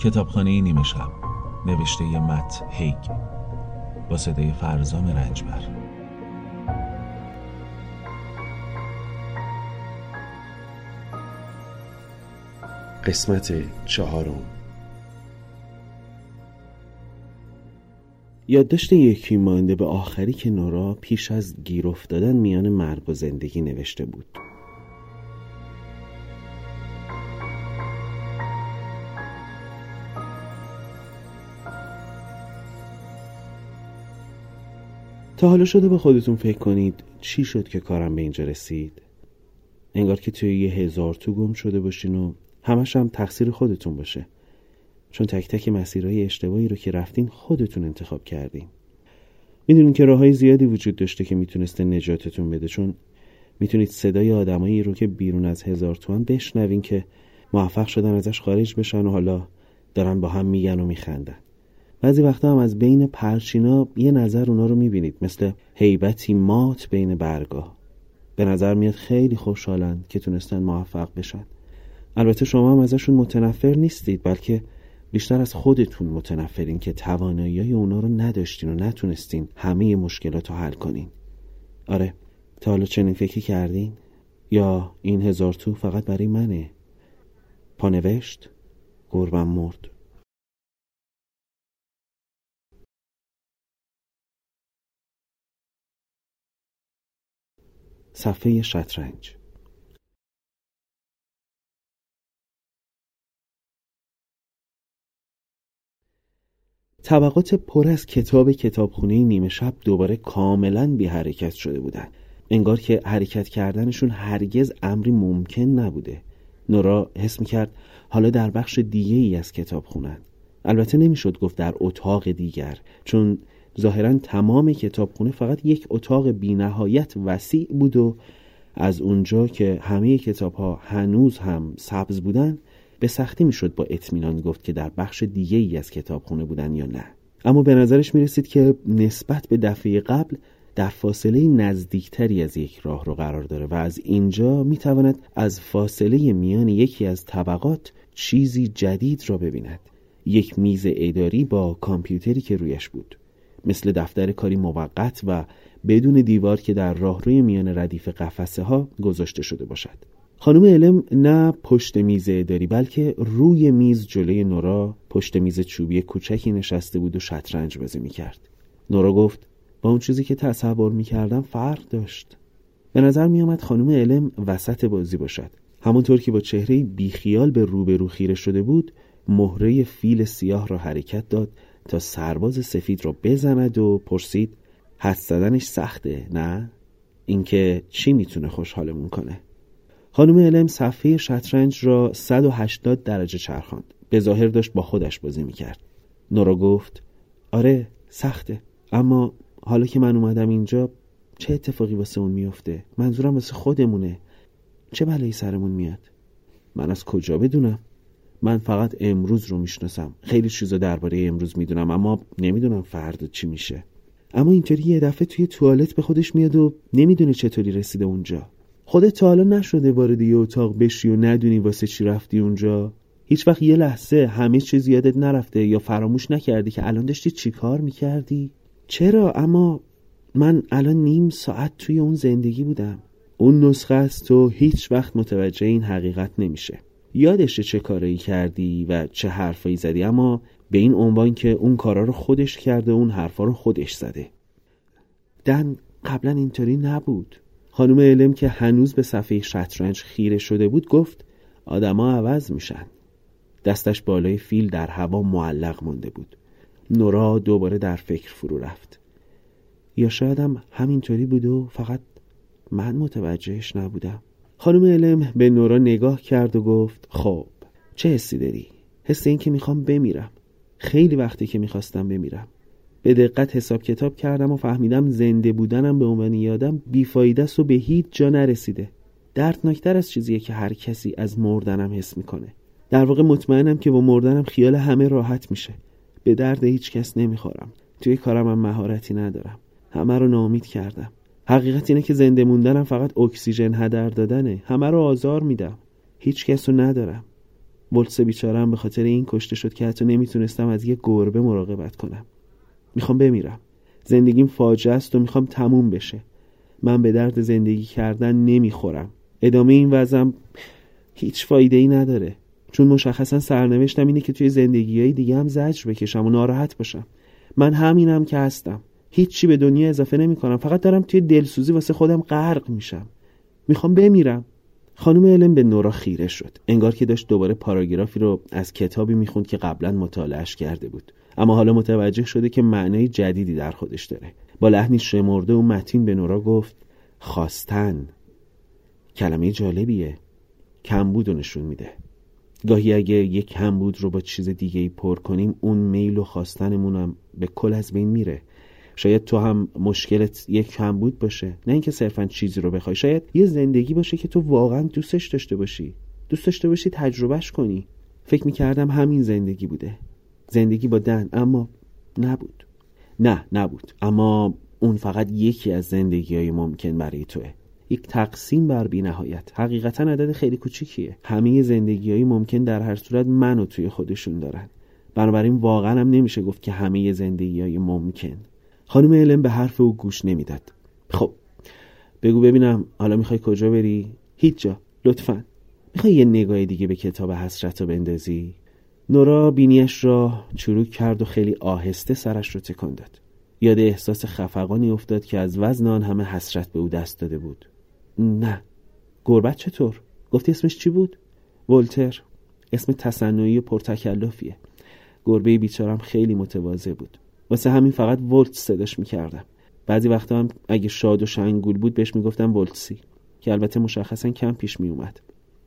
کتابخانه نیمه شب. نوشته مت هیگ. با صدای فرزام رنجبر. قسمت چهارم. یادداشت یکی مانده به آخری که نورا پیش از گیر افتادن میان مرگ و زندگی نوشته بود. تا حالا شده به خودتون فکر کنید چی شد که کارم به اینجا رسید؟ انگار که توی یه هزار تو گم شده باشین و همش هم تقصیر خودتون باشه. چون تک تک مسیرهای اشتباهی رو که رفتین خودتون انتخاب کردین. می‌دونین که راههای زیادی وجود داشته که می‌تونسته نجاتتون بده چون می‌تونید صدای آدمایی رو که بیرون از هزار توان بشنوین که موفق شدن ازش خارج بشن و حالا دارن با هم میگن و میخندن. بعضی وقتا هم از بین پرچینا یه نظر اونا رو می‌بینید مثل هیبتی مات بین برگا به نظر میاد خیلی خوشحالن که تونستن موفق بشن البته شما هم ازشون متنفر نیستید بلکه بیشتر از خودتون متنفرین که توانایی اونا رو نداشتین و نتونستین همه مشکلات رو حل کنین آره تا حالا چنین فکری کردین؟ یا این هزار تو فقط برای منه؟ پانوشت؟ گربم مرد صفحه شطرنج. طبقات پر از کتاب کتابخونه نیمه شب دوباره کاملا بی حرکت شده بودن انگار که حرکت کردنشون هرگز امری ممکن نبوده. نورا حس می‌کرد حالا در بخش دیگه ای از کتاب خونن البته نمی‌شد گفت در اتاق دیگر چون ظاهرا تمام کتابخونه فقط یک اتاق بینهایت وسیع بود و از اونجا که همه کتاب ها هنوز هم سبز بودن به سختی می‌شد با اطمینان گفت که در بخش دیگه ای از کتابخونه بودن یا نه. اما به نظرش می رسید که نسبت به دفعه قبل در فاصله نزدیکتری از یک راه رو قرار داره و از اینجا می تواند از فاصله میان یکی از طبقات چیزی جدید را ببیند. یک میز اداری با کامپیوتری که رویش بود. مثل دفتر کاری موقت و بدون دیوار که در راهروی میان ردیف قفسه ها گذاشته شده باشد. خانم علم نه پشت میز اداری بلکه روی میز جلوی نورا پشت میز چوبی کوچکی نشسته بود و شطرنج بازی می‌کرد. نورا گفت با اون چیزی که تصور می‌کردم فرق داشت. به نظر میآمد خانم علم وسط بازی باشد. همونطور که با چهره بیخیال به روبرو خیره شده بود مهره فیل سیاه را حرکت داد تا سرباز سفید را بزند و پرسید حد زدنش سخته نه؟ اینکه چی می‌تونه خوشحالمون کنه؟ خانم علم صفحه شطرنج را 180 درجه چرخاند. به ظاهر داشت با خودش بازی می‌کرد. نورا گفت آره سخته. اما حالا که من اومدم اینجا چه اتفاقی واسه اون میفته منظورم واسه خودمونه. چه بلایی سرمون میاد؟ من از کجا بدونم؟ من فقط امروز رو می‌شناسم. خیلی چیزا درباره امروز می‌دونم اما نمی‌دونم فردا چی میشه. اما اینطوری یه دفعه توی توالت به خودش میاد و نمی‌دونه چطوری رسیده اونجا. خودت تا حالا نشده وارد یه اتاق بشی و ندونی واسه چی رفتی اونجا. هیچ وقت یه لحظه همه چیز یادت نرفته یا فراموش نکردی که الان داشتی چی کار می‌کردی؟ چرا؟ اما من الان نیم ساعت توی اون زندگی بودم. اون نسخه است تو هیچ وقت متوجه این حقیقت نمیشه. یادشه چه کارایی کردی و چه حرفایی زدی؟ اما به این عنوان که اون کارا رو خودش کرده اون حرفا رو خودش زده. دن قبلا اینطوری نبود. خانم علم که هنوز به صفحه شطرنج خیره شده بود گفت آدما عوض میشن. دستش بالای فیل در هوا معلق مونده بود. نورا دوباره در فکر فرو رفت. یا شایدم همینطوری بود و فقط من متوجهش نبودم. خانم علم به نورا نگاه کرد و گفت خب چه حسی داری؟ حس این که می‌خوام بمیرم. خیلی وقتی که می‌خواستم بمیرم. به دقت حساب کتاب کردم و فهمیدم زنده بودنم به عنوان یادم بیفایده است و به هیچ جا نرسیده. دردناکتر از چیزیه که هر کسی از مردنم حس می‌کنه. در واقع مطمئنم که با مردنم خیال همه راحت میشه. به درد هیچ کس نمی‌خورم. توی کارم هم مهارتی ندارم. همه رو ناامید کردم. حقیقت اینه که زنده موندنم فقط اکسیژن هدر دادنه. همه رو آزار میدم. هیچ کس رو ندارم. ولتس بیچارم به خاطر این کشته شد که حتی نمی‌تونستم از یه گربه مراقبت کنم. می‌خوام بمیرم. زندگیم فاجعه است و می‌خوام تموم بشه. من به درد زندگی کردن نمی‌خورم. ادامه این وضعم هیچ فایده ای نداره. چون مشخصا سرنوشتم اینه که توی زندگی های دیگه هم زجر بکشم و ناراحت باشم. من همینم که هستم. هیچی به دنیا اضافه نمی کنم فقط دارم توی دلسوزی واسه خودم غرق میشم. می‌خوام بمیرم. خانم علم به نورا خیره شد. انگار که داشت دوباره پاراگرافی رو از کتابی می‌خوند که قبلا مطالعهش کرده بود. اما حالا متوجه شده که معنای جدیدی در خودش داره. با لحنی شمرده و متین به نورا گفت خواستن. کلمه جالبیه. کمبود رو نشون میده. گاهی اگه یک کمبود رو با چیز دیگه ای پر کنیم اون میل و خواستنمون هم به کل از بین میره. شاید تو هم مشکلت یک کمبود باشه. نه اینکه صرفا چیزی رو بخوای. شاید یه زندگی باشه که تو واقعا دوستش داشته باشی. دوست داشته باشی تجربهش کنی. فکر می‌کردم همین زندگی بوده. زندگی با دن اما نبود. نه نبود. اما اون فقط یکی از زندگی های ممکن برای توه. یک تقسیم بر بی نهایت حقیقتا عدد خیلی کوچیکیه. همه زندگی های ممکن در هر صورت منو توی خودشون دارن. بنابراین واقعا هم نمیشه گفت که همه زندگی های ممکن. خانم علم به حرف او گوش نمی‌داد. خب بگو ببینم حالا می‌خوای کجا بری؟ هیچ جا لطفا. می‌خوای یه نگاه دیگه به کتاب حسرت رو بندازی؟ نورا بینیش را چروک کرد و خیلی آهسته سرش رو تکان داد. یاد احساس خفقانی افتاد که از وزن آن همه حسرت به او دست داده بود. نه. گربت چطور؟ گفتی اسمش چی بود؟ ولتر. اسم تصنعی و پرتکلفیه. گربه بیچارم خیلی متواضع بود. واسه همین فقط ولت صداش می‌کردم. بعضی وقتا هم اگه شاد و شنگول بود بهش می‌گفتم ولتسی که البته مشخصا کم پیش میومد.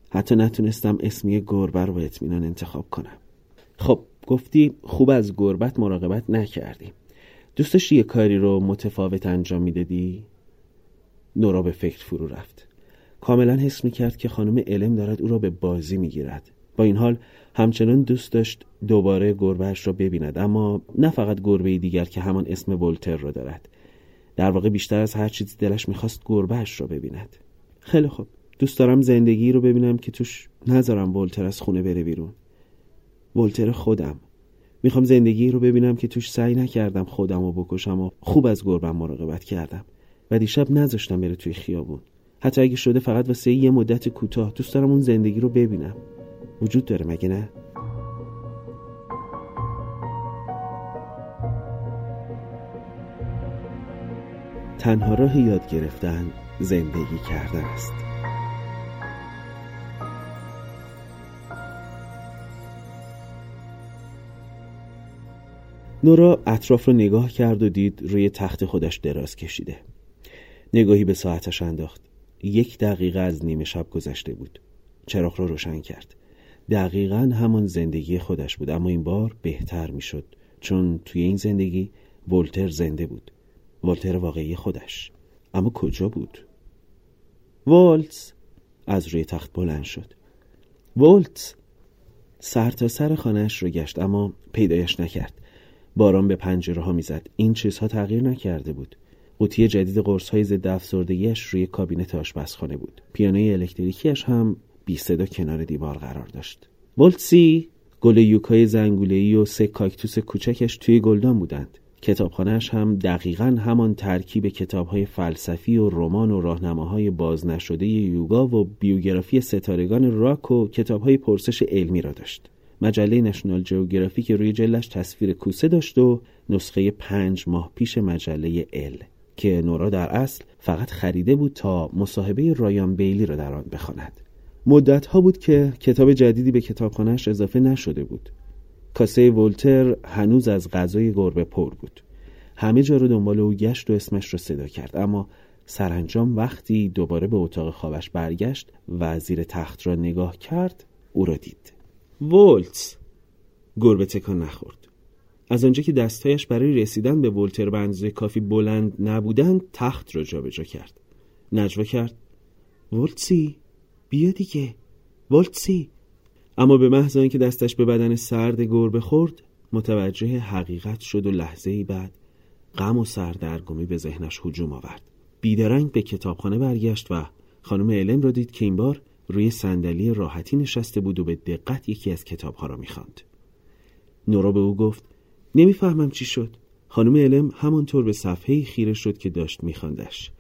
حتی نتونستم اسمی گربه رو با اطمینان انتخاب کنم. خب گفتی خوب از گربت مراقبت نکردی. دوست داشتی یه کاری رو متفاوت انجام می‌دادی؟ نورا به فکر فرو رفت. کاملا حس می‌کرد که خانم علم دارد او را به بازی می‌گیرد. با این حال همچنان دوست داشت دوباره گربهش را ببیند اما نه فقط گربه دیگر که همان اسم ولتر را دارد. در واقع بیشتر از هر چیزی دلش می‌خواست گربهش را ببیند. خیلی خوب. دوست دارم زندگی رو ببینم که توش نذارم ولتر از خونه بره بیرون. ولتر خودم. می‌خوام زندگی رو ببینم که توش سعی نکردم خودم رو بکشم و خوب از گربم مراقبت کردم. و دیشب نذاشتم بره توی خیابون. حتی اگه شده فقط واسه یه مدت کوتاه دوست دارم اون زندگی رو ببینم. وجود داره مگه نه؟ تنها راه یاد گرفتن زندگی کردن است. نورا اطراف رو نگاه کرد و دید روی تخت خودش دراز کشیده. نگاهی به ساعتش انداخت. یک دقیقه از نیمه شب گذشته بود. چراغ را رو روشن کرد. دقیقا همان زندگی خودش بود. اما این بار بهتر می‌شد چون توی این زندگی ولتر زنده بود. ولتر واقعی خودش. اما کجا بود؟ ولتس از روی تخت بلند شد. ولتس سر تا سر خانهش رو گشت اما پیدایش نکرد. باران به پنجره ها می‌زد. این چیزها تغییر نکرده بود. قوطی جدید قرص های ضد افسردگیش روی کابینت آشپزخانه بود. پیانوی الکتریکیش هم بی صدا کنار دیوار قرار داشت. ولتسی گل یوکای زنگوله‌ای و سه کاکتوس کوچکش توی گلدان بودند. کتابخانهش هم دقیقا همان ترکیب کتابهای فلسفی و رمان و راهنماهای باز نشده یوگا و بیوگرافی ستارگان راک و کتابهای پرسش علمی را داشت. مجله نشنال جوگرافی که روی جلش تصویر کوسه داشت و نسخه پنج ماه پیش مجله ال که نورا در اصل فقط خریده بود تا مصاحبه رایان بیلی را در آن بخواند. مدت ها بود که کتاب جدیدی به کتابخانهش اضافه نشده بود. کاسه ولتر هنوز از غذای گربه پر بود. همه جا رو دنبال او گشت و اسمش را صدا کرد. اما سرانجام وقتی دوباره به اتاق خوابش برگشت و زیر تخت را نگاه کرد او را دید. ولت گربه تکان نخورد. از آنجا که دستهایش برای رسیدن به ولتر به کافی بلند نبودند تخت را جابجا کرد. نجوا کرد. ولتسی بیا دیگه. ولتسی اما به محض آنکه دستش به بدن سرد گربه خورد متوجه حقیقت شد و لحظه ای بعد غم و سردرگمی به ذهنش هجوم آورد. بیدرنگ به کتابخانه برگشت و خانم علم را دید که این بار روی صندلی راحتی نشسته بود و به دقت یکی از کتابها را می‌خواند. نورا به او گفت نمی‌فهمم چی شد. خانم علم همانطور به صفحه خیره شد که داشت میخواندش.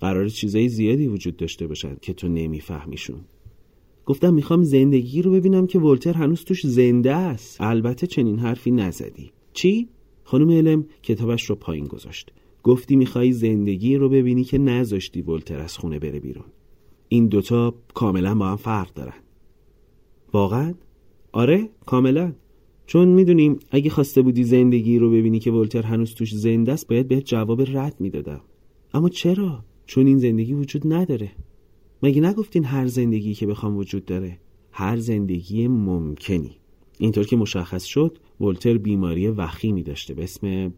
قرار چیزای زیادی وجود داشته باشند که تو نمیفهمیشون. گفتم می‌خوام زندگی رو ببینم که ولتر هنوز توش زنده است. البته چنین حرفی نزدی. چی؟ خانم علم کتابش رو پایین گذاشت. گفتی می‌خوای زندگی رو ببینی که نذاشتی ولتر از خونه بره بیرون. این دوتا کاملا با هم فرق دارن. واقعا؟ آره کاملا. چون می‌دونیم اگه خواسته بودی زندگی رو ببینی که ولتر هنوز توش زنده است باید بهت جواب رد می‌دادم. اما چرا؟ چون این زندگی وجود نداره. مگه نگفتین هر زندگی که بخوام وجود داره هر زندگی ممکنی. اینطور که مشخص شد ولتر بیماری وخیمی داشته به اسم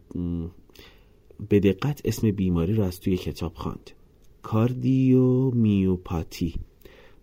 به دقت اسم بیماری رو از توی کتاب خواند. کاردیو میوپاتی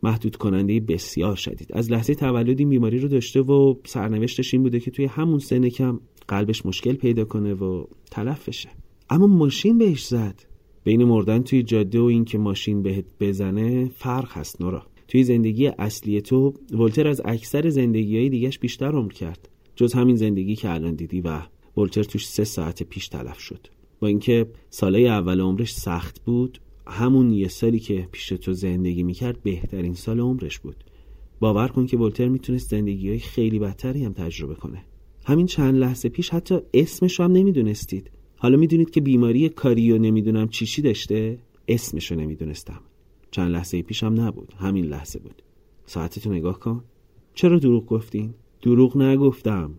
محدود کننده بسیار شدید. از لحظه تولد این بیماری رو داشته و سرنوشتش این بوده که توی همون سن کم قلبش مشکل پیدا کنه و تلف بشه اما ماشین بهش زد. بین مردن توی جاده و اینکه ماشین بهت بزنه فرق هست نورا. توی زندگی اصلی تو ولتر از اکثر زندگی های دیگهش بیشتر عمر کرد. جز همین زندگی که الان دیدی و ولتر توش سه ساعت پیش تلف شد. با اینکه سالهای اول عمرش سخت بود همون یه سالی که پیش تو زندگی می‌کرد بهترین سال عمرش بود. باور کن که ولتر می‌تونست زندگی های خیلی بدتری هم تجربه کنه. همین چند لحظه پیش حتی اسمش هم نمی‌دونستید. حالا می‌دونید که بیماری کاریو نمی‌دونم چی چی داشته؟ اسمشو نمی‌دونستم. چند لحظه پیش هم نبود. همین لحظه بود. ساعتتو نگاه کن. چرا دروغ گفتین؟ دروغ نگفتم.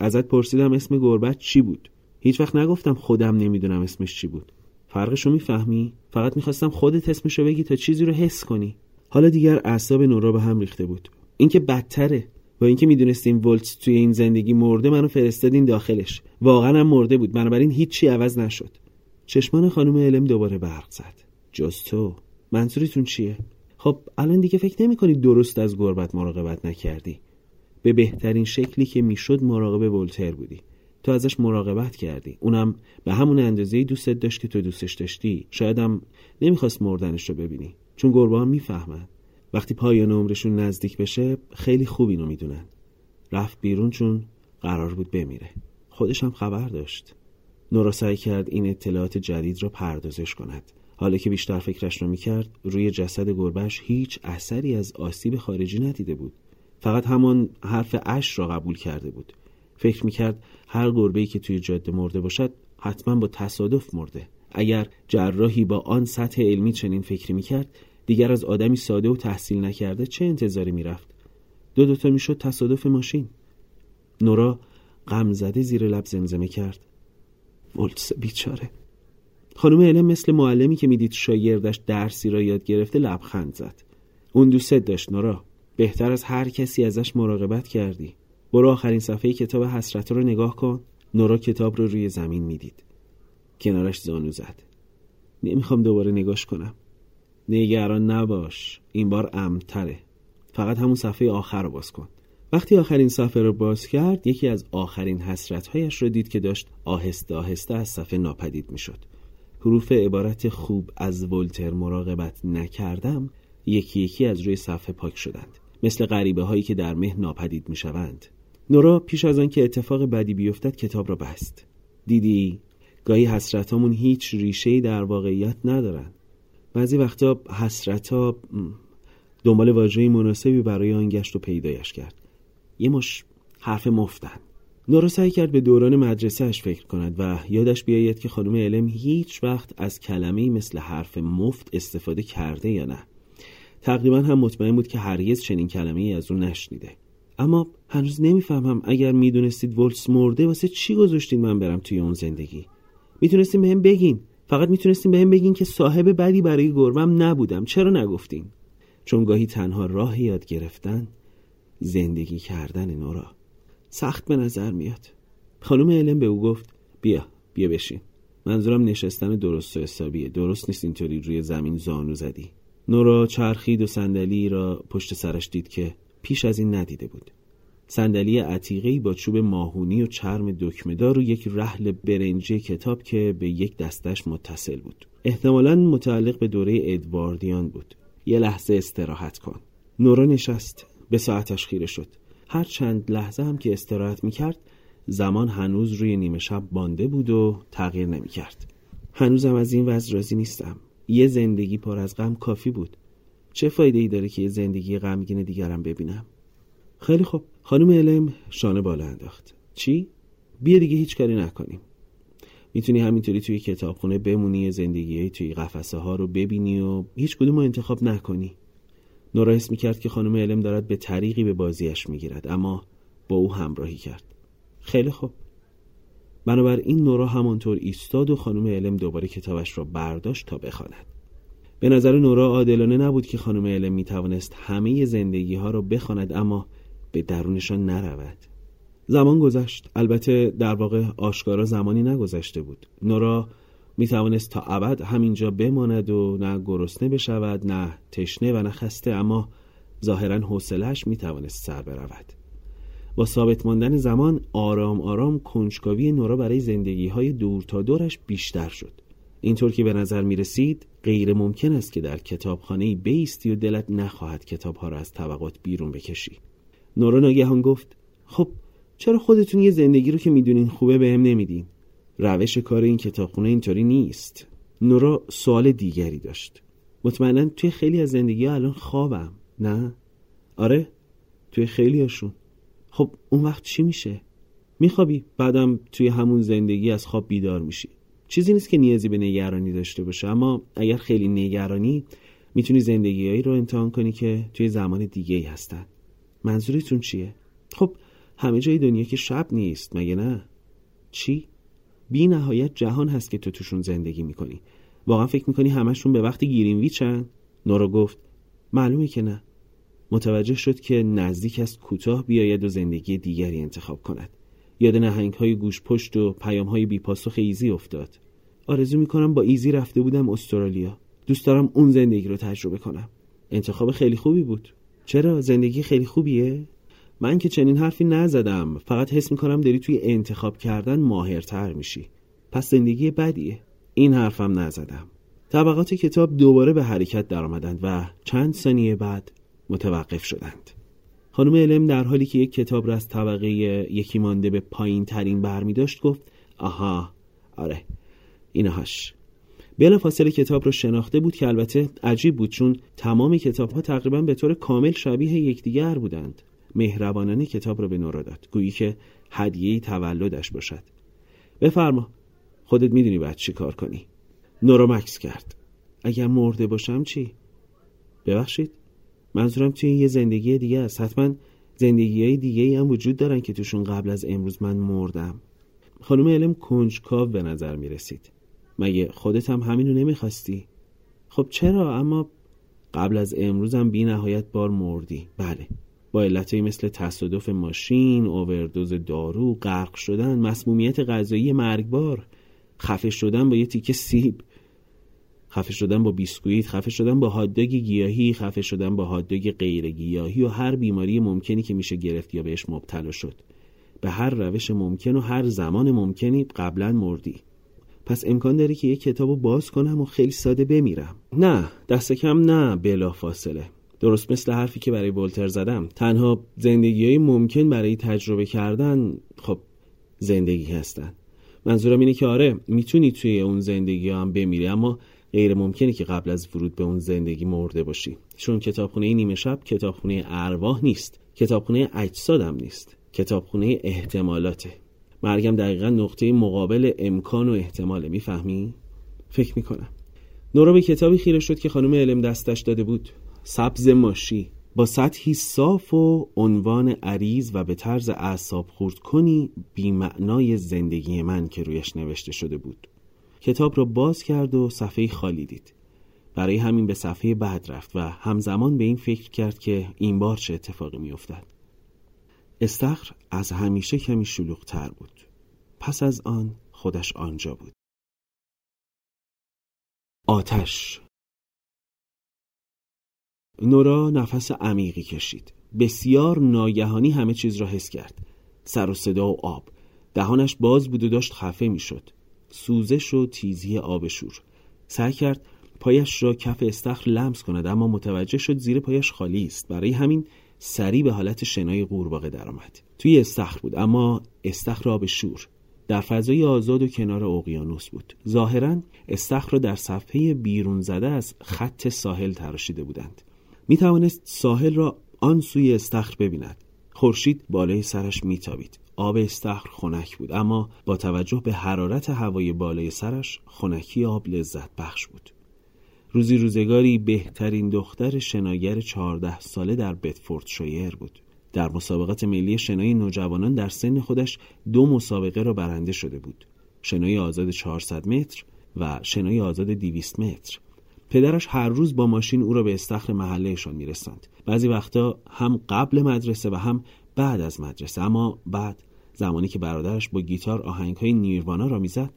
ازت پرسیدم اسم گربت چی بود؟ هیچ وقت نگفتم خودم نمی‌دونم اسمش چی بود. فرقشو می‌فهمی؟ فقط می‌خواستم خودت اسمشو بگی تا چیزی رو حس کنی. حالا دیگر اعصاب نورا به هم ریخته بود. اینکه بدتره. با اینکه می‌دونستیم ولت توی این زندگی مرده منو فرستادین داخلش. واقعا هم مرده بود. بنابراین هیچی عوض نشد. چشمان خانم علم دوباره برق زد. جز تو. منظورتون چیه؟ خب الان دیگه فکر نمی کنید درست از گربت مراقبت نکردی. به بهترین شکلی که می‌شد مراقب ولتر بودی. تو ازش مراقبت کردی. اونم به همون اندازه دوستت داشت که تو دوستش داشتی. شایدم نمی‌خواست مردنش رو ببینی. چون گربه ها می‌فهمن. وقتی پایان عمرشون نزدیک بشه خیلی خوب اینو می‌دونن. رفت بیرون چون قرار بود بمیره. خودش هم خبر داشت. نورا سعی کرد این اطلاعات جدید را پردازش کند. حالا که بیشتر فکرش رو می‌کرد روی جسد گربهش هیچ اثری از آسیب خارجی ندیده بود. فقط همان حرف اش را قبول کرده بود. فکر می‌کرد هر گربه‌ای که توی جاده مرده باشد حتما با تصادف مرده. اگر جراحی با آن سطح علمی چنین فکری می‌کرد دیگر از آدمی ساده و تحصیل نکرده چه انتظاری می‌رفت؟ دو دوتا می‌شد تصادف ماشین. نورا غمزده زیر لب زمزمه کرد. ولتس بیچاره. خانم علم مثل معلمی که می‌دید شاگردش درسی را یاد گرفته لبخند زد. اون دوست داشت نورا. بهتر از هر کسی ازش مراقبت کردی. برو آخرین صفحه کتاب حسرت رو نگاه کن. نورا کتاب رو روی زمین می‌دید. کنارش زانو زد. نمی‌خوام دوباره نگاش کنم. نگران نباش. این بار امتره. فقط همون صفحه آخر رو باز کن. وقتی آخرین صفحه رو باز کرد یکی از آخرین حسرتهایش رو دید که داشت آهسته آهسته از صفحه ناپدید می‌شد. حروف عبارت خوب از ولتر مراقبت نکردم یکی یکی از روی صفحه پاک شدند. مثل غریبه هایی که در مه ناپدید می‌شوند. نورا پیش از آنکه اتفاق بدی بیفتد کتاب را بست. دیدی؟ گاهی حسرتامون هیچ ریشه در واقعیت ندارن. بعضی وقتا حسرت ها دنبال واژه مناسبی برای آن گشت و پیدایش کرد. یه مش حرف مفتن. نورا سعی کرد به دوران مدرسهش فکر کند و یادش بیاید که خانم علم هیچ وقت از کلمه مثل حرف مفت استفاده کرده یا نه. تقریبا هم مطمئن بود که هرگز چنین کلمه ای از اون نشنیده. اما هنوز نمی‌فهمم اگر می‌دونستید ولس مرده واسه چی گذاشتین من برم توی اون زندگی. می‌تونستین بهم بگین. فقط می‌تونستین بهم بگین که صاحب بدی برای گربم نبودم. چرا نگفتین؟ چون گاهی تنها راه یاد گرفتن زندگی کردن نورا سخت به نظر میاد. خانم علم به او گفت بیا بیا بشین. منظورم نشستن درست و حسابیه. درست نیست اینطوری روی زمین زانو زدی. نورا چرخید و صندلی را پشت سرش دید که پیش از این ندیده بود. صندلی عتیقه‌ای با چوب ماهونی و چرم دکمهدار و یک رحل برنجی کتاب که به یک دستش متصل بود. احتمالا متعلق به دوره ادواردیان بود. یه لحظه استراحت کن. نورا نشست. به ساعتش خیره شد. هر چند لحظه هم که استراحت می‌کرد زمان هنوز روی نیمه شب بانده بود و تغییر نمی‌کرد. هنوزم از این وضع راضی نیستم. یه زندگی پر از غم کافی بود. چه فایده ای داره که یه زندگی غمگین دیگرم ببینم؟ خیلی خوب. خانم علم شانه بالا انداخت. چی؟ بیا دیگه هیچ کاری نکنیم. می‌تونی همینطوری توی کتابخونه بمونی زندگی توی قفسه ها رو ببینی و هیچ کدوم رو انتخاب نکنی. نورا حس می‌کرد که خانم علم دارد به طریقی به بازیش می‌گیرد اما با او همراهی کرد. خیلی خوب. بنابراین نورا همانطور ایستاد و خانم علم دوباره کتابش را برداشت تا بخواند. به نظر نورا عادلانه نبود که خانم علم می توانست همه زندگی ها را بخواند اما به درونشان نرود. زمان گذشت. البته در واقع آشکارا زمانی نگذشته بود. نورا می توانست تا ابد همینجا بماند و نه گرسنه بشود نه تشنه و نه خسته اما ظاهرا حوصلهاش می توانست سر برود. با ثابت ماندن زمان آرام آرام کنجکاوی نورا برای زندگی های دور تا دورش بیشتر شد. اینطور که به نظر می رسید غیر ممکن است که در کتابخانه بیستی و دلت نخواهد کتاب ها را از طبقات بیرون بکشی. نورا ناگهان گفت خب چرا خودتون یه زندگی رو که می‌دونین خوبه بهم هم نمیدین؟ روش کار این کتابخونه اینطوری نیست. نورا سوال دیگری داشت. مطمئنا توی خیلی از زندگی الان خوابم نه؟ آره توی خیلی هاشون. خب اون وقت چی میشه؟ میخوابی بعدم توی همون زندگی از خواب بیدار میشی. چیزی نیست که نیازی به نگرانی داشته باشه اما اگر خیلی نگرانی می‌تونی زندگیهایی رو امتحان کنی که توی زمان دیگه ای هستن. منظورتون چیه؟ خب همه جای دنیا که شب نیست مگه نه؟ چی؟ بی نهایت جهان هست که تو توشون زندگی می‌کنی. واقعا فکر می‌کنی همشون به وقت گیرینویچن نورا گفت. معلومه که نه. متوجه شد که نزدیک است کوتاه بیاید و زندگی دیگری انتخاب کند. یاد نهنگ های گوش پشت و پیام های بی پاسخ ایزی افتاد. آرزو می‌کنم با ایزی رفته بودم استرالیا. دوست دارم اون زندگی رو تجربه کنم. انتخاب خیلی خوبی بود. چرا زندگی خیلی خوبیه؟ من که چنین حرفی نزدم. فقط حس می‌کنم داری توی انتخاب کردن ماهرتر میشی. پس زندگی بدیه. این حرفم نزدم. طبقات کتاب دوباره به حرکت درآمدند و چند ثانیه بعد متوقف شدند. خانم علم در حالی که یک کتاب را از طبقه یکی مانده به پایین ترین برمی داشت گفت آها آره اینهاش. بلا فاصله کتاب را شناخته بود که البته عجیب بود چون تمام کتاب ها تقریبا به طور کامل شبیه یکدیگر بودند. مهربانانه کتاب را به نورا داد. گویی که هدیه تولدش باشد. بفرما. خودت می‌دونی باید چی کار کنی. نورا مکس کرد. اگر مرده باشم چی؟ ببخشید. منظورم توی یه زندگی دیگه است. حتما زندگی های دیگه هم وجود دارن که توشون قبل از امروز من مردم. خانم علم کنجکاو به نظر می رسید مگه خودت هم همینو نمی‌خواستی؟ خب چرا؟ اما قبل از امروزم بی نهایت بار مردی. بله. با علتهایی مثل تصادف ماشین، اووردوز دارو، غرق شدن، مسمومیت غذایی مرگبار خفه شدن با یه تیکه سیب خفه شدن با بیسکویت خفه شدن با هادداگ گیاهی خفه شدن با هادداگ غیر گیاهی و هر بیماری ممکنی که میشه گرفت یا بهش مبتلا شد. به هر روش ممکن و هر زمان ممکنی قبلا مردی. پس امکان داره که یه کتابو باز کنم و خیلی ساده بمیرم. نه دست کم نه بلا فاصله. درست مثل حرفی که برای بولتر زدم. تنها زندگی های ممکن برای تجربه کردن خب زندگی هستن. منظورم اینه که آره می‌تونی توی اون زندگی هم بمیری اما غیر ممکنه که قبل از ورود به اون زندگی مرده باشی. چون کتابخونه نیمه شب کتابخونه ارواح نیست. کتابخونه اجسادم نیست. کتابخونه احتمالاته. مرگم دقیقا نقطه مقابل امکان و احتماله می‌فهمی؟ فکر می‌کنم. نورا به کتابی خیره شد که خانم علم دستش داده بود. سبز ماشی. با سطحی صاف و عنوان عریض و به طرز اعصاب خورد کنی بیمعنای زندگی من که رویش نوشته شده بود. کتاب را باز کرد و صفحه خالی دید. برای همین به صفحه بعد رفت و همزمان به این فکر کرد که این بار چه اتفاقی میافتد. استخر از همیشه کمی شلوغتر بود. پس از آن خودش آنجا بود. آتش. نورا نفس عمیقی کشید. بسیار ناگهانی همه چیز را حس کرد. سر و صدا و آب. دهانش باز بود و داشت خفه می‌شد. سوزش و تیزی آب شور. سعی کرد پایش را کف استخر لمس کند اما متوجه شد زیر پایش خالی است. برای همین سری به حالت شنای قورباغه درآمد توی استخر بود اما استخر آب شور. در فضای آزاد و کنار اقیانوس بود. ظاهرا استخر را در صفحه بیرون زده از خط ساحل تراشیده بودند. می توانست ساحل را آن سوی استخر ببیند. خورشید بالای سرش میتابید. آب استخر خنک بود اما با توجه به حرارت هوای بالای سرش خنکی آب لذت بخش بود. روزی روزگاری بهترین دختر شناگر چهارده ساله در بتفورد شویر بود. در مسابقات ملی شنای نوجوانان در سن خودش دو مسابقه را برنده شده بود. شنای آزاد 400 متر و شنای آزاد 200 متر. پدرش هر روز با ماشین او را به استخر محلهشان میرساند. بعضی وقتا هم قبل مدرسه و هم بعد از مدرسه. اما بعد زمانی که برادرش با گیتار آهنگ های نیروانا را می‌زد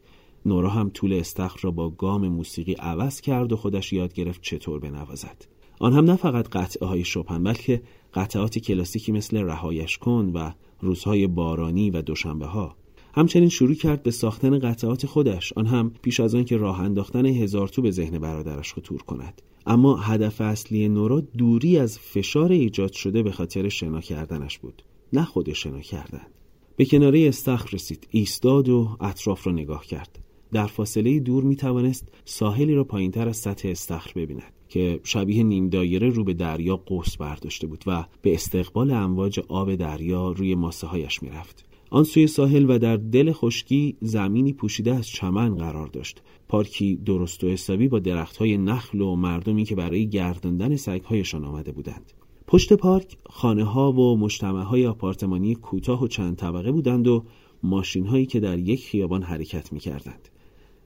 نورا هم طول استخر را با گام موسیقی عوض کرد و خودش یاد گرفت چطور بنوازد. آن هم نه فقط قطعه های شپن بلکه قطعات کلاسیکی مثل رهایش کن و روزهای بارانی و دوشنبه ها همچنین شروع کرد به ساختن قطعات خودش. آن هم پیش از آن که راه انداختن هزار تو به ذهن برادرش خطور کند. اما هدف اصلی نورا دوری از فشار ایجاد شده به خاطر شنا کردنش بود نه خود شنا کردن. به کناره استخر رسید ایستاد و اطراف را نگاه کرد. در فاصله دور می توانست ساحلی را پایینتر از سطح استخر ببیند که شبیه نیم دایره رو به دریا قوس برداشته بود و به استقبال امواج آب دریا روی ماسه هایش می رفت. آن سوی ساحل و در دل خشکی زمینی پوشیده از چمن قرار داشت پارکی درست و حسابی با درختهای نخل و مردمی که برای گرداندن سگهایشان آمده بودند پشت پارک خانه ها و مجتمع های آپارتمانی کوتاه و چند طبقه بودند و ماشین هایی که در یک خیابان حرکت می کردند.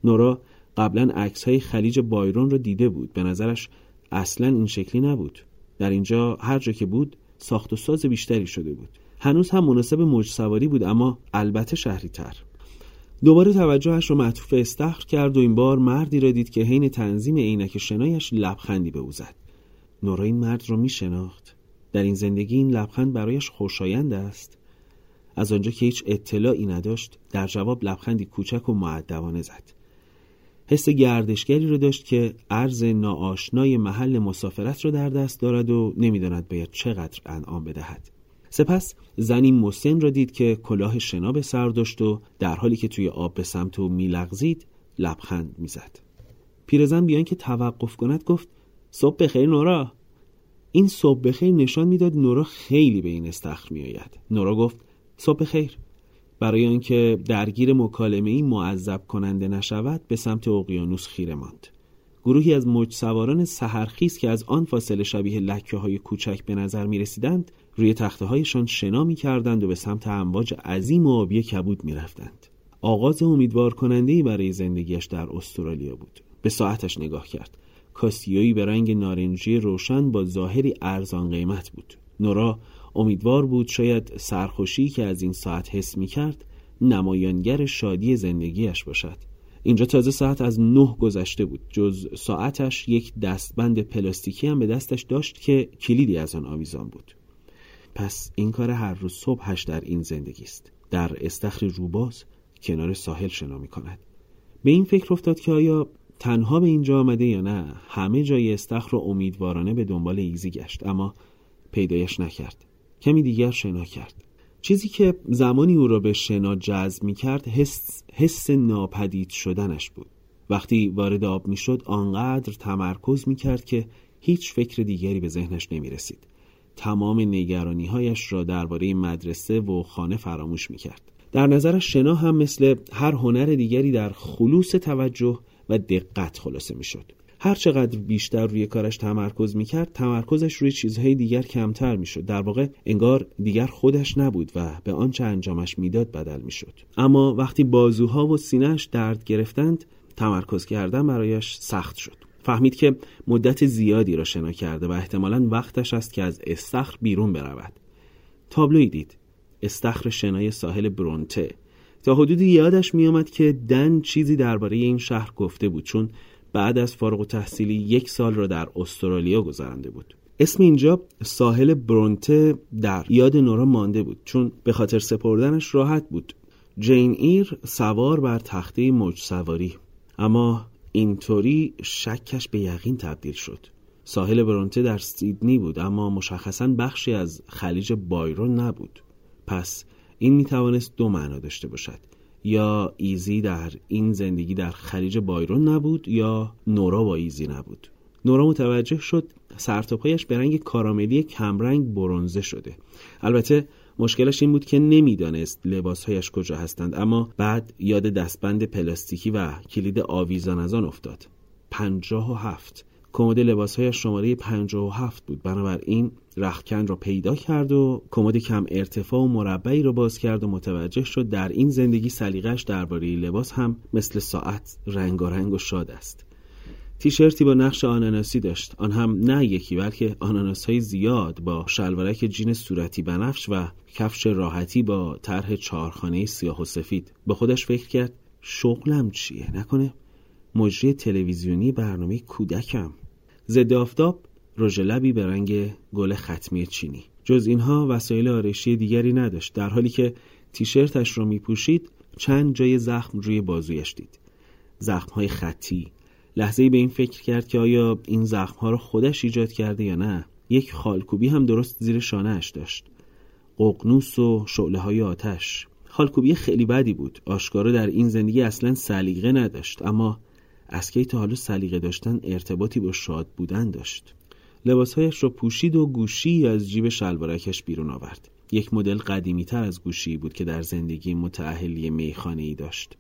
نورا قبلا عکس های خلیج بایرون را دیده بود. به نظرش اصلا این شکلی نبود. در اینجا هر جا که بود ساخت و ساز بیشتری شده بود. هنوز هم مناسب موج سواری بود اما البته شهری تر دوباره توجهش رو معطوف استخر کرد و این بار مردی را دید که حین تنظیم عینک شنایش لبخندی به او زد نورا این مرد رو می شناخت در این زندگی این لبخند برایش خوشایند است. از آنجا که هیچ اطلاعی نداشت در جواب لبخندی کوچک و معدبانه زد. حس گردشگری رو داشت که عرض ناآشنای محل مسافرت رو در دست دارد و نمی‌داند باید چقدر انعام بدهد. سپس زنی مسن را دید که کلاه شنا به سر داشت و در حالی که توی آب به سمت او میلغزید لبخند می‌زد. پیرزن بیان که توقف کند گفت صبح بخیر نورا. این صبح بخیر نشان می‌داد نورا خیلی به این استخر میآید. نورا گفت صبح بخیر. برای آنکه درگیر مکالمه ای معذب کننده نشود به سمت اقیانوس خیره ماند گروهی از موج سواران سهرخیز که از آن فاصله شبیه لکه های کوچک به نظر می رسیدند روی تخته هایشان شنا می کردند و به سمت امواج عظیم و آبی کبود می رفتند. آغاز امیدوار کننده برای زندگیش در استرالیا بود. به ساعتش نگاه کرد. کاسیویی به رنگ نارنجی روشن با ظاهری ارزان قیمت بود. نورا امیدوار بود شاید سرخوشی که از این ساعت حس می کرد نمایانگر شادی زندگیش باشد. اینجا تازه ساعت از نه گذشته بود. جز ساعتش یک دستبند پلاستیکی هم به دستش داشت که کلیدی از آن آویزان بود. پس این کار هر روز صبحش در این زندگی است. در استخر روباز کنار ساحل شنا می کند به این فکر افتاد که آیا تنها به اینجا آمده یا نه همه جای استخر رو امیدوارانه به دنبال ایزی گشت اما پیدایش نکرد. کمی دیگر شنا کرد. چیزی که زمانی او را به شنا جذب می کرد حس, حس ناپدید شدنش بود. وقتی وارد آب می شد آنقدر تمرکز می کرد که هیچ فکر دیگری به ذهنش نمی رسید تمام نگرانی هایش را درباره مدرسه و خانه فراموش می کرد در نظرش شنا هم مثل هر هنر دیگری در خلوص توجه و دقت خلاصه می شد هر چقدر بیشتر روی کارش تمرکز می‌کرد تمرکزش روی چیزهای دیگر کمتر می‌شد. در واقع انگار دیگر خودش نبود و به آنچه انجامش می‌داد بدل می‌شد. اما وقتی بازوها و سینهش درد گرفتند تمرکز کردن برایش سخت شد. فهمید که مدت زیادی را شنا کرده و احتمالا وقتش است که از استخر بیرون برود. تابلوی دید. استخر شنای ساحل برونته. تا حدودی یادش میآمد که دن چیزی درباره این شهر گفته بود چون بعد از فارغ تحصیلی یک سال را در استرالیا گذرانده بود. اسم اینجا ساحل برونته در یاد نورا مانده بود چون به خاطر سپردنش راحت بود. جین ایر سوار بر تخته موج سواری. اما اینطوری شکش به یقین تبدیل شد. ساحل برونته در سیدنی بود اما مشخصا بخشی از خلیج بایرون نبود. پس این می توانست دو معنا داشته باشد. یا ایزی در این زندگی در خلیج بایرون نبود یا نورا با ایزی نبود. نورا متوجه شد سرتاپایش به رنگ کاراملی کمرنگ برونزه شده. البته مشکلش این بود که نمی‌دانست لباسهایش کجا هستند اما بعد یاد دستبند پلاستیکی و کلید آویزان از آن افتاد. پنجاه و هفت. کمد لباسهایش شماره پنجاه و هفت بود. بنابراین رخکن را پیدا کرد و کمد کم ارتفاع و مربعی را باز کرد و متوجه شد در این زندگی سلیقش درباره لباس هم مثل ساعت رنگارنگ و شاد است. تیشرتی با نقش آناناسی داشت. آن هم نه یکی بلکه آناناس های زیاد با شلوارک جین صورتی بنفش و کفش راحتی با طرح چهارخانه سیاه و سفید. به خودش فکر کرد شغلم چیه؟ نکنه مجری تلویزیونی برنامه کودکم. ضد آفتاب رژ لبی به رنگ گل ختمی چینی. جز اینها وسایل آرایشی دیگری نداشت در حالی که تیشرتش را میپوشید چند جای زخم روی بازویش دید. زخم های خطی. لحظه به این فکر کرد که آیا این زخم ها را خودش ایجاد کرده یا نه. یک خالکوبی هم درست زیر شانهاش داشت. ققنوس و شعله های آتش. خالکوبی خیلی بدی بود. آشکارا در این زندگی اصلا سلیقه نداشت اما اسکی تا حالا سلیقه داشتن ارتباطی با شاد بودن داشت. لباسهایش را پوشید و گوشی از جیب شلوارکش بیرون آورد. یک مدل قدیمی تر از گوشی بود که در زندگی متعهلی میخانه ای داشت.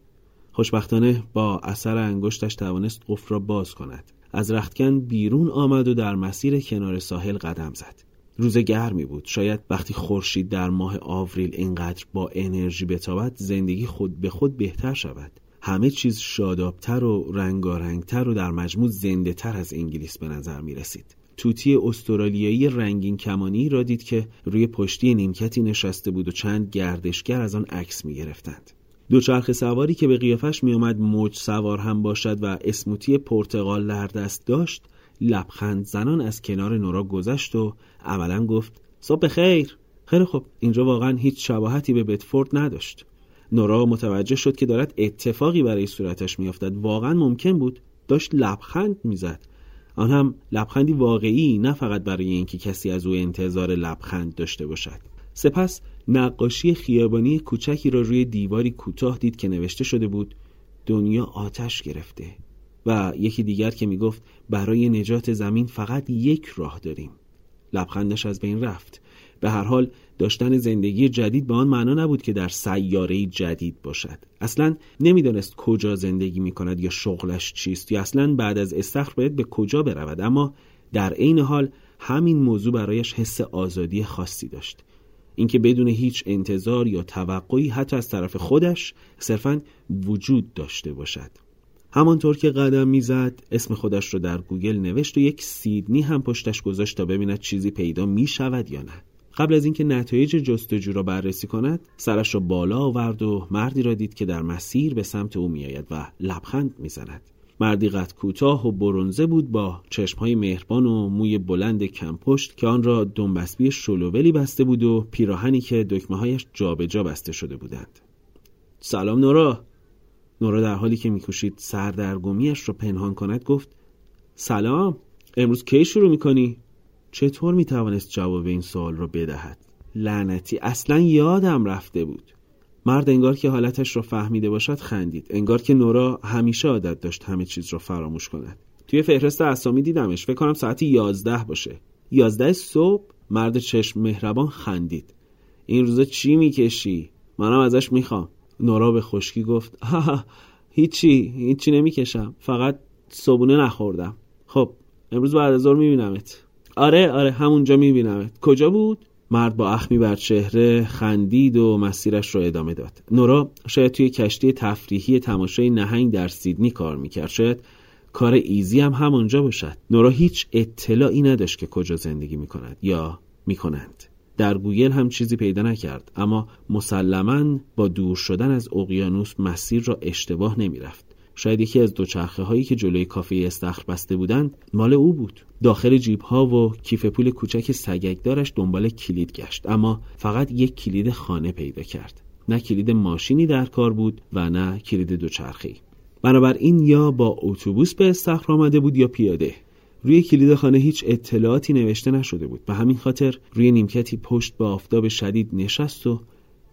خوشبختانه با اثر انگشتش توانست قفل را باز کند. از رختکن بیرون آمد و در مسیر کنار ساحل قدم زد. روز گرمی بود. شاید وقتی خورشید در ماه آوریل اینقدر با انرژی بتابد زندگی خود به خود بهتر شود. همه چیز شادابتر و رنگارنگتر و در مجموع زنده تر از انگلیس به نظر می رسید. توتی استرالیایی رنگین کمانی را دید که روی پشتی نیمکتی نشسته بود و چند گردشگر از آن عکس می گرفتند. دوچرخ سواری که به قیافش می آمد موج سوار هم باشد و اسموتی پرتغال در دست داشت لبخند زنان از کنار نورا گذشت و عملا گفت صبح خیر خیلی خب اینجا واقعا هیچ شباهتی به بتفورد نداشت نورا متوجه شد که دارد اتفاقی برای صورتش میافتد. واقعا ممکن بود داشت لبخند می‌زد. آن هم لبخندی واقعی نه فقط برای اینکه کسی از او انتظار لبخند داشته باشد. سپس نقاشی خیابانی کوچکی را روی دیواری کوتاه دید که نوشته شده بود دنیا آتش گرفته. و یکی دیگر که می‌گفت برای نجات زمین فقط یک راه داریم. لبخندش از بین رفت. به هر حال داشتن زندگی جدید به آن معنا نبود که در سیاره جدید باشد. اصلا نمی‌دانست کجا زندگی می کند یا شغلش چیست یا اصلا بعد از استخر باید به کجا برود. اما در عین حال همین موضوع برایش حس آزادی خاصی داشت. اینکه بدون هیچ انتظار یا توقعی حتی از طرف خودش صرفا وجود داشته باشد. همانطور که قدم می‌زد اسم خودش را در گوگل نوشت و یک سیدنی هم پشتش گذاشت تا ببیند چیزی پیدا می شود یا نه. قبل از اینکه نتایج جستجو را بررسی کند سرش را بالا آورد و مردی را دید که در مسیر به سمت او میآید و لبخند می‌زند. مردی قد کوتاه و برونزه بود با چشمهای مهربان و موی بلند کمپشت که آن را دنبسبی شلوولی بسته بود و پیراهنی که دکمه هایش جابجا بسته شده بودند. سلام نورا. نورا در حالی که میکوشید سردرگمیش را پنهان کند گفت سلام. امروز کی شروع می‌کنی؟ چطور می‌توانست جواب این سوال را بدهد؟ لعنتی اصلا یادم رفته بود. مرد انگار که حالتش را فهمیده باشد خندید. انگار که نورا همیشه عادت داشت همه چیز را فراموش کند. توی فهرست اسامی دیدمش. فکر کنم ساعت یازده باشه. یازده صبح مرد چشم مهربان خندید. این روزا چی می‌کشی؟ منم ازش می‌خوام. نورا به خشکی گفت هیچی هیچی نمی‌کشم. فقط صبونه نخوردم. خب امروز بعد از ظهر میبینمت. آره آره همونجا میبینمت. کجا بود؟ مرد با اخمی بر چهره خندید و مسیرش را ادامه داد. نورا شاید توی کشتی تفریحی تماشای نهنگ در سیدنی کار می‌کرد. شاید کار ایزی هم همونجا باشد. نورا هیچ اطلاعی نداشت که کجا زندگی می‌کند یا می‌کنند. در گوگل هم چیزی پیدا نکرد اما مسلما با دور شدن از اقیانوس مسیر را اشتباه نمی‌رفت. شاید یکی از دوچرخه هایی که جلوی کافه استخر بسته بودند مال او بود. داخل جیب ها و کیف پول کوچک سگکدارش دنبال کلید گشت اما فقط یک کلید خانه پیدا کرد. نه کلید ماشینی در کار بود و نه کلید دوچرخه بنابراین یا با اتوبوس به استخر آمده بود یا پیاده. روی کلید خانه هیچ اطلاعاتی نوشته نشده بود. و همین خاطر روی نیمکتی پشت به آفتاب شدید نشست و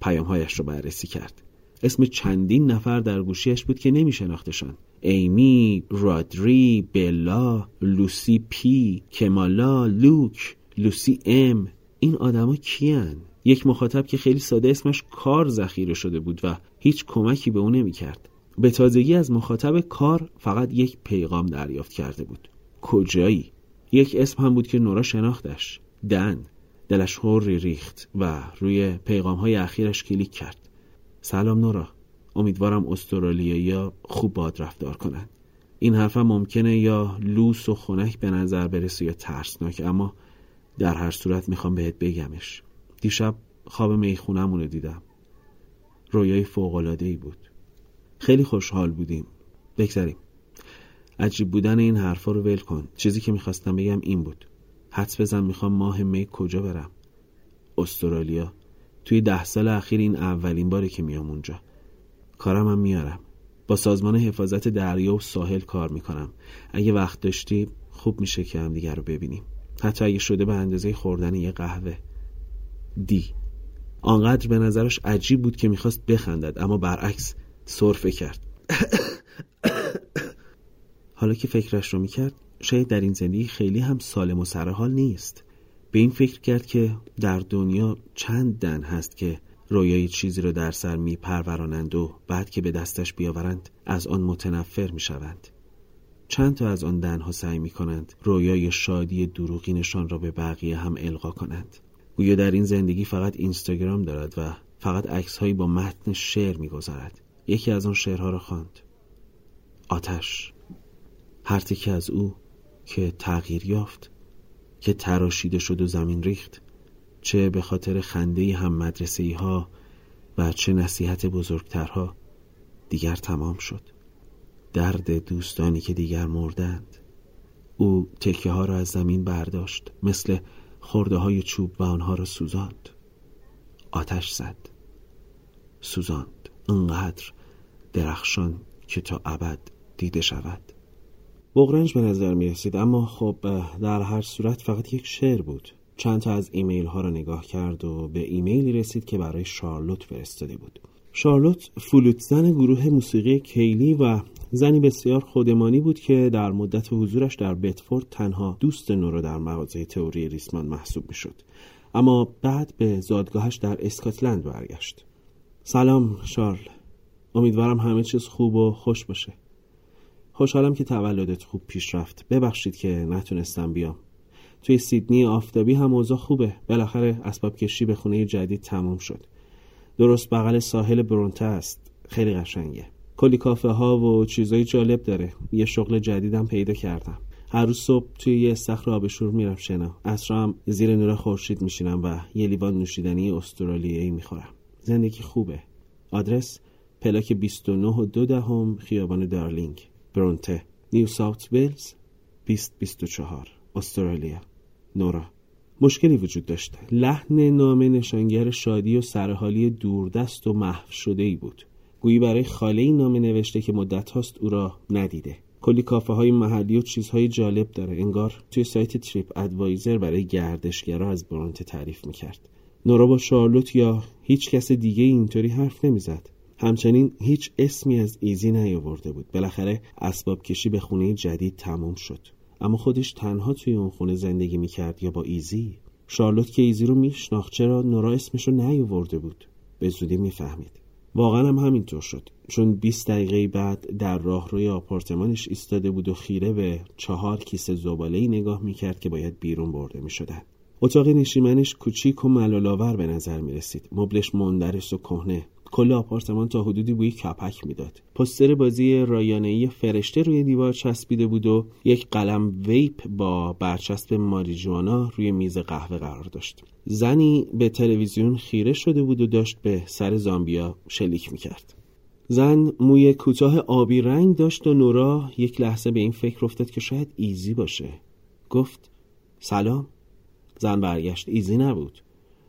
پیامهایش رو بررسی کرد. اسم چندین نفر در گوشیش بود که نمی شناختشان ایمی، رادری، بلا، لوسی پی، کمالا، لوک، لوسی ام این آدما کیان؟ یک مخاطب که خیلی ساده اسمش کار ذخیره شده بود و هیچ کمکی به او نمی کرد. به تازگی از مخاطب کار فقط یک پیغام دریافت کرده بود. کجایی؟ یک اسم هم بود که نورا شناختش. دن. دلش هوری ریخت و روی پیغام های اخیرش کلیک کرد. سلام نورا. امیدوارم استرالیایی خوب باد رفتار کنند. این حرفم ممکنه یا لوس و خنک به نظر برسه یا ترسناک اما در هر صورت می‌خوام بهت بگمش. دیشب خواب میخونمون رو دیدم. رویای فوقلاده ای بود. خیلی خوشحال بودیم. بگذاریم عجیب بودن این حرفا رو ول کن. چیزی که می‌خواستم بگم این بود. حدس بزن می‌خوام ماه می کجا برم. استرالیا. توی ده سال اخیر این اولین باره که میام اونجا. کارم هم میارم. با سازمان حفاظت دریا و ساحل کار می‌کنم. اگه وقت داشتی خوب میشه که هم دیگر رو ببینیم. حتی اگه شده به اندازه خوردن یه قهوه. دی. آنقدر به نظرش عجیب بود که می‌خواست بخندد اما برعکس صرفه کرد. حالا که فکرش رو می‌کرد شاید در این زندگی خیلی هم سالم و سرحال نیست. به این فکر کرد که در دنیا چند دن هست که رویای چیزی رو در سر میپرورانند و بعد که به دستش بیاورند از آن متنفر می‌شوند. چند تا از آن دنها سعی می کنند رویای شادی دروغینشان را به بقیه هم القا کنند. گویا در این زندگی فقط اینستاگرام دارد و فقط عکسهایی با متن شعر می‌گذارد. یکی از آن شعرها را خواند. آتش. هر تکی از او که تغییر یافت که تراشیده شد و زمین ریخت چه به خاطر خنده هم مدرسه ها و چه نصیحت بزرگترها دیگر تمام شد. درد دوستانی که دیگر مردند. او تکه ها را از زمین برداشت مثل خورده های چوب و آنها را سوزاند. آتش زد. سوزاند. انقدر درخشان که تا ابد دیده شود. بغرنج به نظر می رسید اما خب در هر صورت فقط یک شعر بود. چند تا از ایمیل ها را نگاه کرد و به ایمیلی رسید که برای شارلوت فرستاده بود. شارلوت فلوت زن گروه موسیقی کیلی و زنی بسیار خودمانی بود که در مدت حضورش در بتفورد تنها دوست نورو در مغازه تئوری ریسمان محسوب می‌شد. اما بعد به زادگاهش در اسکاتلند برگشت. سلام شارل. امیدوارم همه چیز خوب و خوش باشه. خوشحالم که تولدت خوب پیش رفت. ببخشید که نتونستم بیام. توی سیدنی آفتابی هم اوضاع خوبه. بالاخره اسباب کشی به خونه جدید تموم شد. درست بغل ساحل برونته است. خیلی قشنگه. کلی کافه ها و چیزای جالب داره. یه شغل جدیدم پیدا کردم. هر روز صبح توی یه استخر آبشور میرم شنا. اصرا هم زیر نور خورشید میشینم و یه لیوان نوشیدنی استرالیایی می‌خورم. زندگی خوبه. آدرس پلاک 29 و دو دهم خیابان دارلینگ. برونته نیو ساوت ویلز 2024 استرالیا. نورا. مشکلی وجود داشت. لحن نام نشانگر شادی و سرحالی دوردست و محو شده ای بود. گویی برای خاله این نامه نوشته که مدت هاست او را ندیده. کلی کافه های محلی و چیزهای جالب داره. انگار توی سایت تریپ ادوایزر برای گردشگرا از برونته تعریف می‌کرد. نورا با شارلوت یا هیچ کس دیگه اینطوری حرف نمی‌زد. همچنین هیچ اسمی از ایزی نیاورده بود. بالاخره اسباب کشی به خونه جدید تموم شد. اما خودش تنها توی اون خونه زندگی می‌کرد یا با ایزی. شارلوت که ایزی رو میشناخت چرا نورا اسمش رو نیاورده بود؟ به زودی می‌فهمید. واقعا هم همینطور شد. چون 20 دقیقه بعد در راهروی آپارتمانش ایستاده بود و خیره به چهار کیسه زباله نگاه می‌کرد که باید بیرون برده می‌شدن. اتاق نشیمنش کوچیک و ملال‌آور به نظر می رسید مبلش مندرس و کهنه. کل آپارتمان تا حدودی بوی کپک می‌داد. پوستر بازی رایانه‌ای فرشته روی دیوار چسبیده بود و یک قلم ویپ با برچسب ماریجوانا روی میز قهوه قرار داشت. زنی به تلویزیون خیره شده بود و داشت به سر زامبیا شلیک می‌کرد. زن موی کوتاه آبی رنگ داشت و نورا یک لحظه به این فکر افتاد که شاید ایزی باشه. گفت سلام. زن برگشت. ایزی نبود.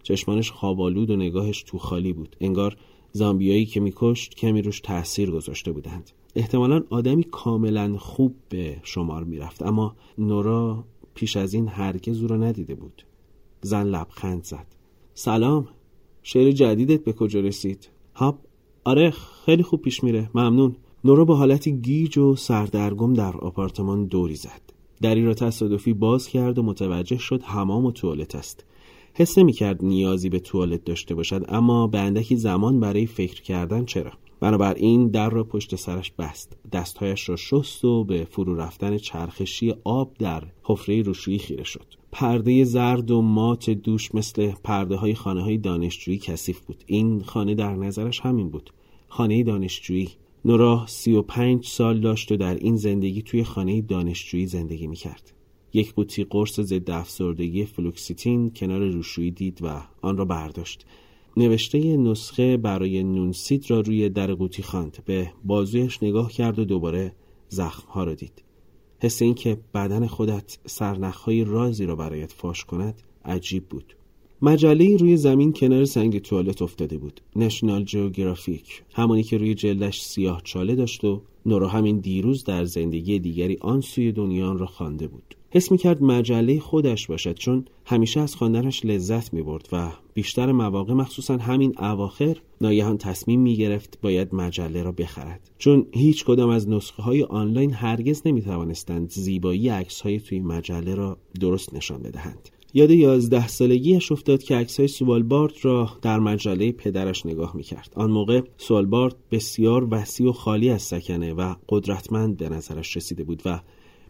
چشمانش خوابالود و نگاهش تو خالی بود. انگار زامبیایی که میکشت کمی روش تاثیر گذاشته بودند. احتمالا آدمی کاملا خوب به شمار می‌رفت اما نورا پیش از این هرگز او را ندیده بود. زن لبخند زد. سلام شعر جدیدت به کجا رسید؟ هاب آره خیلی خوب پیش میره ممنون. نورا با حالتی گیج و سردرگم در آپارتمان دوری زد. دری را تصادفی باز کرد و متوجه شد حمام و توالت است. حس نمی کرد نیازی به توالت داشته باشد اما به اندکی زمان برای فکر کردن چرا؟ بنابراین در را پشت سرش بست. دستهایش را شست و به فرو رفتن چرخشی آب در حفره روشویی خیره شد. پرده زرد و مات دوش مثل پرده های خانه های دانشجویی کثیف بود. این خانه در نظرش همین بود. خانه دانشجویی. نورا سی و پنج سال داشت و در این زندگی توی خانه دانشجویی زندگی می‌کرد. یک قوطی قرص ضد افسردگی فلوکسیتین کنار روشویی دید و آن را برداشت. نوشته نسخه برای نون سید را روی در قوطی خواند. به بازویش نگاه کرد و دوباره زخمها را دید. حس این که بدن خودت سرنخهای رازی را برایت فاش کند عجیب بود. مجله روی زمین کنار سنگ توالت افتاده بود. نشنال جیوگرافیک همانی که روی جلدش سیاه چاله داشت و نورا همین دیروز در زندگی دیگری آن سوی دنیا را خوانده بود. حس می‌کرد مجله خودش باشد چون همیشه از خواندنش لذت می‌برد و بیشتر مواقع مخصوصا همین اواخر ناگهان تصمیم می‌گرفت باید مجله را بخرد. چون هیچ کدام از نسخه های آنلاین هرگز نمی‌توانستند زیبایی عکس های توی مجله را درست نشان بدهند. یاد یازده سالگیش افتاد که عکسهای سوالبارد را در مجله پدرش نگاه می‌کرد. آن موقع سوالبارد بسیار وسیع و خالی از سکنه و قدرتمند به نظرش رسیده بود و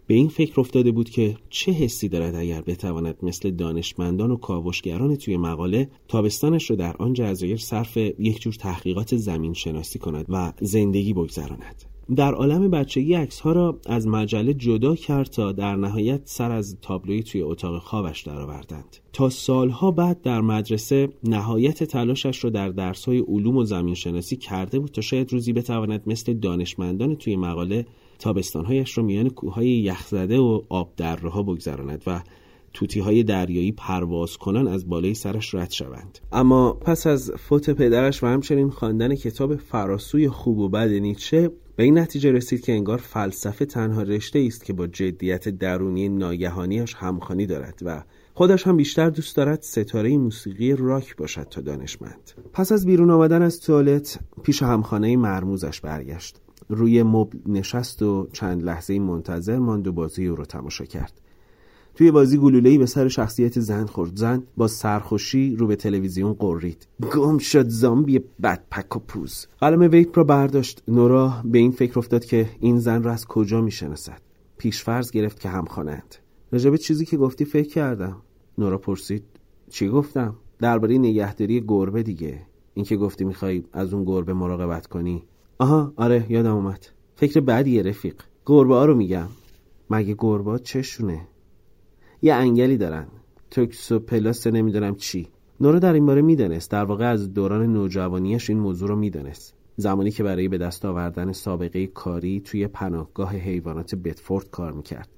به این فکر افتاده بود که چه حسی دارد اگر بتواند مثل دانشمندان و کاوشگران توی مقاله تابستانش را در آن جزایر صرف یک جور تحقیقات زمین شناسی کند و زندگی بگذراند. در عالم بچگی عکس ها را از مجله جدا کرد تا در نهایت سر از تابلوی توی اتاق خوابش درآوردند. تا سالها بعد در مدرسه نهایت تلاشش را در درس های علوم و زمین شناسی کرده بود تا شاید روزی بتواند مثل دانشمندان توی مقاله تابستانهایش را میان کوههای یخزده و آب ها بگذراند و توتی های دریایی پرواز کنن از بالای سرش رد شوند. اما پس از فوت پدرش و همچنین خواندن کتاب فراسوی خوب و بد نیچه به این نتیجه رسید که انگار فلسفه تنها رشته است که با جدیت درونی ناگهانیش همخوانی دارد و خودش هم بیشتر دوست دارد ستاره موسیقی راک باشد تا دانشمند. پس از بیرون آمدن از توالت پیش همخانه مرموزش برگشت. روی مبل نشست و چند لحظه منتظر ماند و بازی او رو تماشا کرد. توی بازی گلوله‌ای به سر شخصیت زن خورد. زن با سرخوشی رو به تلویزیون قرید گم شد زامبی بد پک و پوز. قلم ویپ را برداشت. نورا به این فکر افتاد که این زن را از کجا می‌شناسد؟ پیشفرض گرفت که همخوانند. راجب چیزی که گفتی فکر کردم. نورا پرسید. چی گفتم؟ درباره نگهداری گربه دیگه. اینکه گفتی می‌خوای از اون گربه مراقبت کنی. آها آره یادم اومد. فکر بعدیه رفیق. گربه ها رو میگم. مگه گربه چشونه؟ یه انگلی دارن. توکسو پلاس نمی‌دونم چی. نورا در این باره می‌دانست در واقع از دوران نوجوانیش این موضوع رو می‌دانست زمانی که برای به دست آوردن سابقه کاری توی پناهگاه حیوانات بتفورد کار می‌کرد.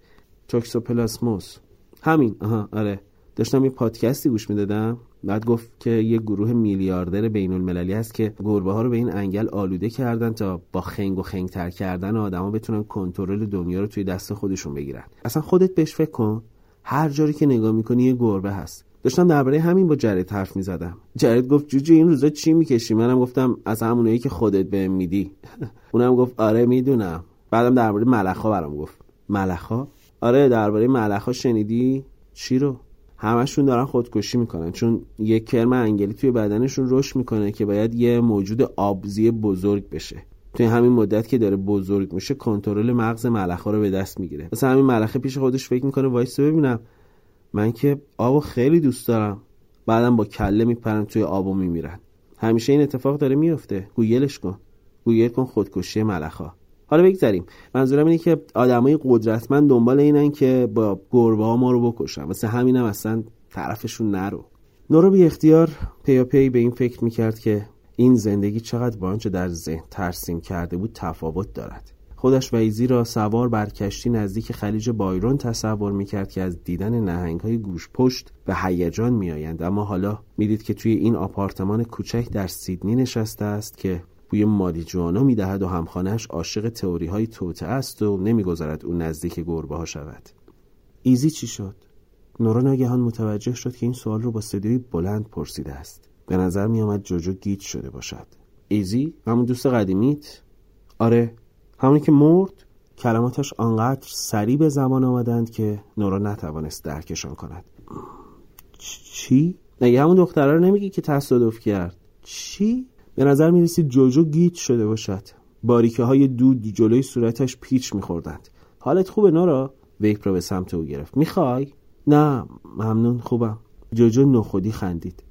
توکسوپلاسموس همین. آها آره. داشتم یه پادکستی گوش می‌دادم. بعد گفت که یه گروه میلیاردر بین المللی هست که گربه ها رو به این انگل آلوده کردن تا با خنگ و خنگ تر کردن آدما بتونن کنترل دنیا رو توی دست خودشون بگیرن. اصلا خودت بهش فکر کن. هر جایی که نگاه می‌کنی یه گربه هست. داشتم درباره همین با جرید حرف می‌زدم. جرید گفت جوجو این روزا چی می‌کشی؟ منم گفتم از همونایی که خودت بهم میدی. اونم گفت آره می‌دونم. بعدم درباره ملخا برام گفت. ملخا آره درباره ملخا شنیدی؟ چی رو؟ همشون دارن خودکشی می‌کنن. چون یه کرم انگلی توی بدنشون رشد می‌کنه که باید یه موجود آبزی بزرگ بشه. توی همین مدت که داره بزرگ میشه کنترل مغز ملخا رو به دست می‌گیره. مثلا همین ملخه پیش خودش فکر می‌کنه وایسا ببینم. من که آبو خیلی دوست دارم. بعدم با کله میپرن توی آبو میمیرن. همیشه این اتفاق داره میفته گوگلش کن. گوگل کن خودکشی ملخا حالا بگذریم. منظورم اینه که آدمای قدرتمند دنبال اینن که با گربه ها ما رو بکشن. واسه همینم اصلا طرفشون نرو. نورا بی اختیار پی پی به این فکر می‌کرد که این زندگی چقدر با آنچه در ذهن ترسیم کرده بود تفاوت دارد. خودش و ایزی را سوار بر کشتی نزدیک خلیج بایرون تصور می‌کرد که از دیدن نهنگ های گوژپشت به هیجان میآیند. اما حالا می‌دید که توی این آپارتمان کوچک در سیدنی نشسته است که بوی ماریجوانا می‌دهد و همخانهش عاشق تئوری های توته است و نمی‌گذارد او نزدیک گربه ها شود. ایزی چی شد؟ نورا ناگهان متوجه شد که این سوال رو با صدای بلند پرسیده است. به نظر می آمد جوجو گیج شده باشد. ایزی همون دوست قدیمیت؟ آره همونی که مرد. کلماتش آنقدر سریع به زمان آمدند که نورا نتوانست درکشان کند. چی؟ نگه همون دختره رو نمیگی که تصادف کرد. چی؟ به نظر می‌رسید جوجو گیج شده باشد. باریکه های دود جلوی صورتش پیچ میخوردند. حالت خوبه نورا؟ ویپ را به سمت او گرفت. می‌خوای؟ نه ممنون خوبم. جوجو نخودی خندید.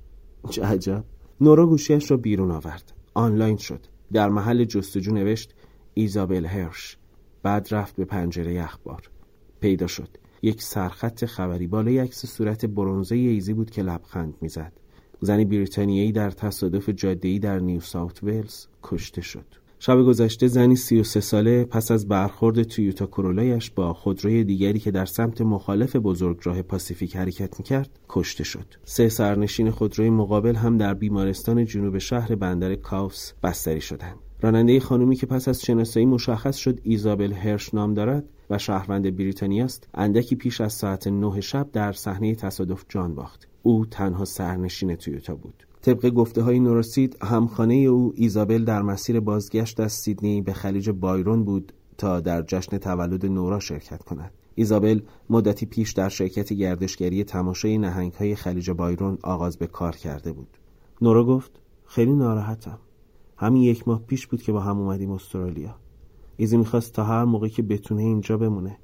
چه عجب. نورا گوشیش را بیرون آورد. آنلاین شد. در محل جستجو نوشت ایزابل هرش. بعد رفت به پنجره اخبار. پیدا شد. یک سرخط خبری بالای عکس صورت برونزه ایزی بود که لبخند می‌زد. زنی بریتانیایی در تصادف جاده‌ای در نیو ساوت ولز کشته شد شب گذشته زنی 33 ساله پس از برخورد تویوتا کرولایش با خودروی دیگری که در سمت مخالف بزرگراه پاسیفیک حرکت می‌کرد کشته شد. سه سرنشین خودروی مقابل هم در بیمارستان جنوب شهر بندر کاوس بستری شدند. راننده خانومی که پس از شناسایی مشخص شد ایزابل هرش نام دارد و شهروند بریتانیا است اندکی پیش از ساعت نه شب در صحنه تصادف جان باخت. او تنها سرنشین تویوتا بود. طبق گفته های نورا سید همخانه او ایزابل در مسیر بازگشت از سیدنی به خلیج بایرون بود تا در جشن تولد نورا شرکت کند. ایزابل مدتی پیش در شرکت گردشگری تماشای نهنگ های خلیج بایرون آغاز به کار کرده بود. نورا گفت خیلی ناراحتم. همین یک ماه پیش بود که با هم اومدیم استرالیا. ایزی می‌خواست تا هر موقع که بتونه اینجا بمونه.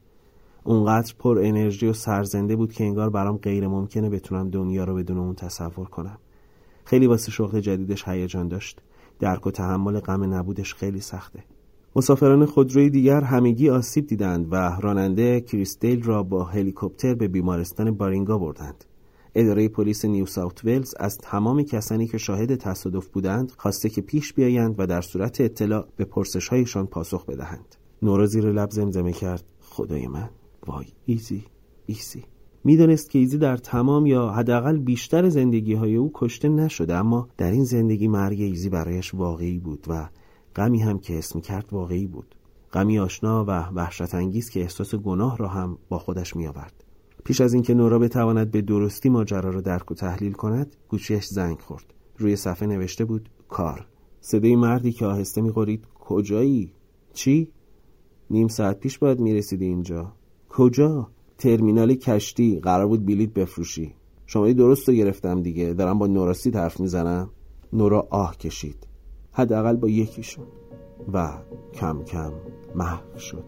اونقدر پر انرژی و سرزنده بود که انگار برام غیر ممکنه بتونم دنیا رو بدون اون تصور کنم. خیلی واسه شغل جدیدش هیجان داشت. درک و تحمل غم نبودش خیلی سخته. مسافران خودروی دیگر همگی آسیب دیدند و راننده کریس دیل را با هلیکوپتر به بیمارستان بارینگا بردند. اداره پلیس نیو ساوت ولز از تمام کسانی که شاهد تصادف بودند خواسته که پیش بیایند و در صورت اطلاع به پرسشهایشان پاسخ بدهند. نورا زیر لب زمزمه کرد. خدای من وای ایزی ایزی. می‌دانست که ایزی در تمام یا حداقل بیشتر زندگی های او کشته نشده اما در این زندگی مرگ ایزی برایش واقعی بود و غمی هم که اسم کرد واقعی بود. غمی آشنا و وحشت انگیز که احساس گناه را هم با خودش می آورد. پیش از اینکه نورا بتواند به درستی ماجرا را درک و تحلیل کند گوشیش زنگ خورد. روی صفحه نوشته بود کار. صدای مردی که آهسته می‌خورید کجایی؟ چی؟ نیم ساعت پیش باید می‌رسیدی اینجا. کجا؟ ترمینال کشتی قرار بود بلیت بفروشی. شما درست رو گرفتم دیگه دارم با نوراستی حرف می‌زنم. نورا آه کشید. حداقل با یکیشون و کم کم محو شد.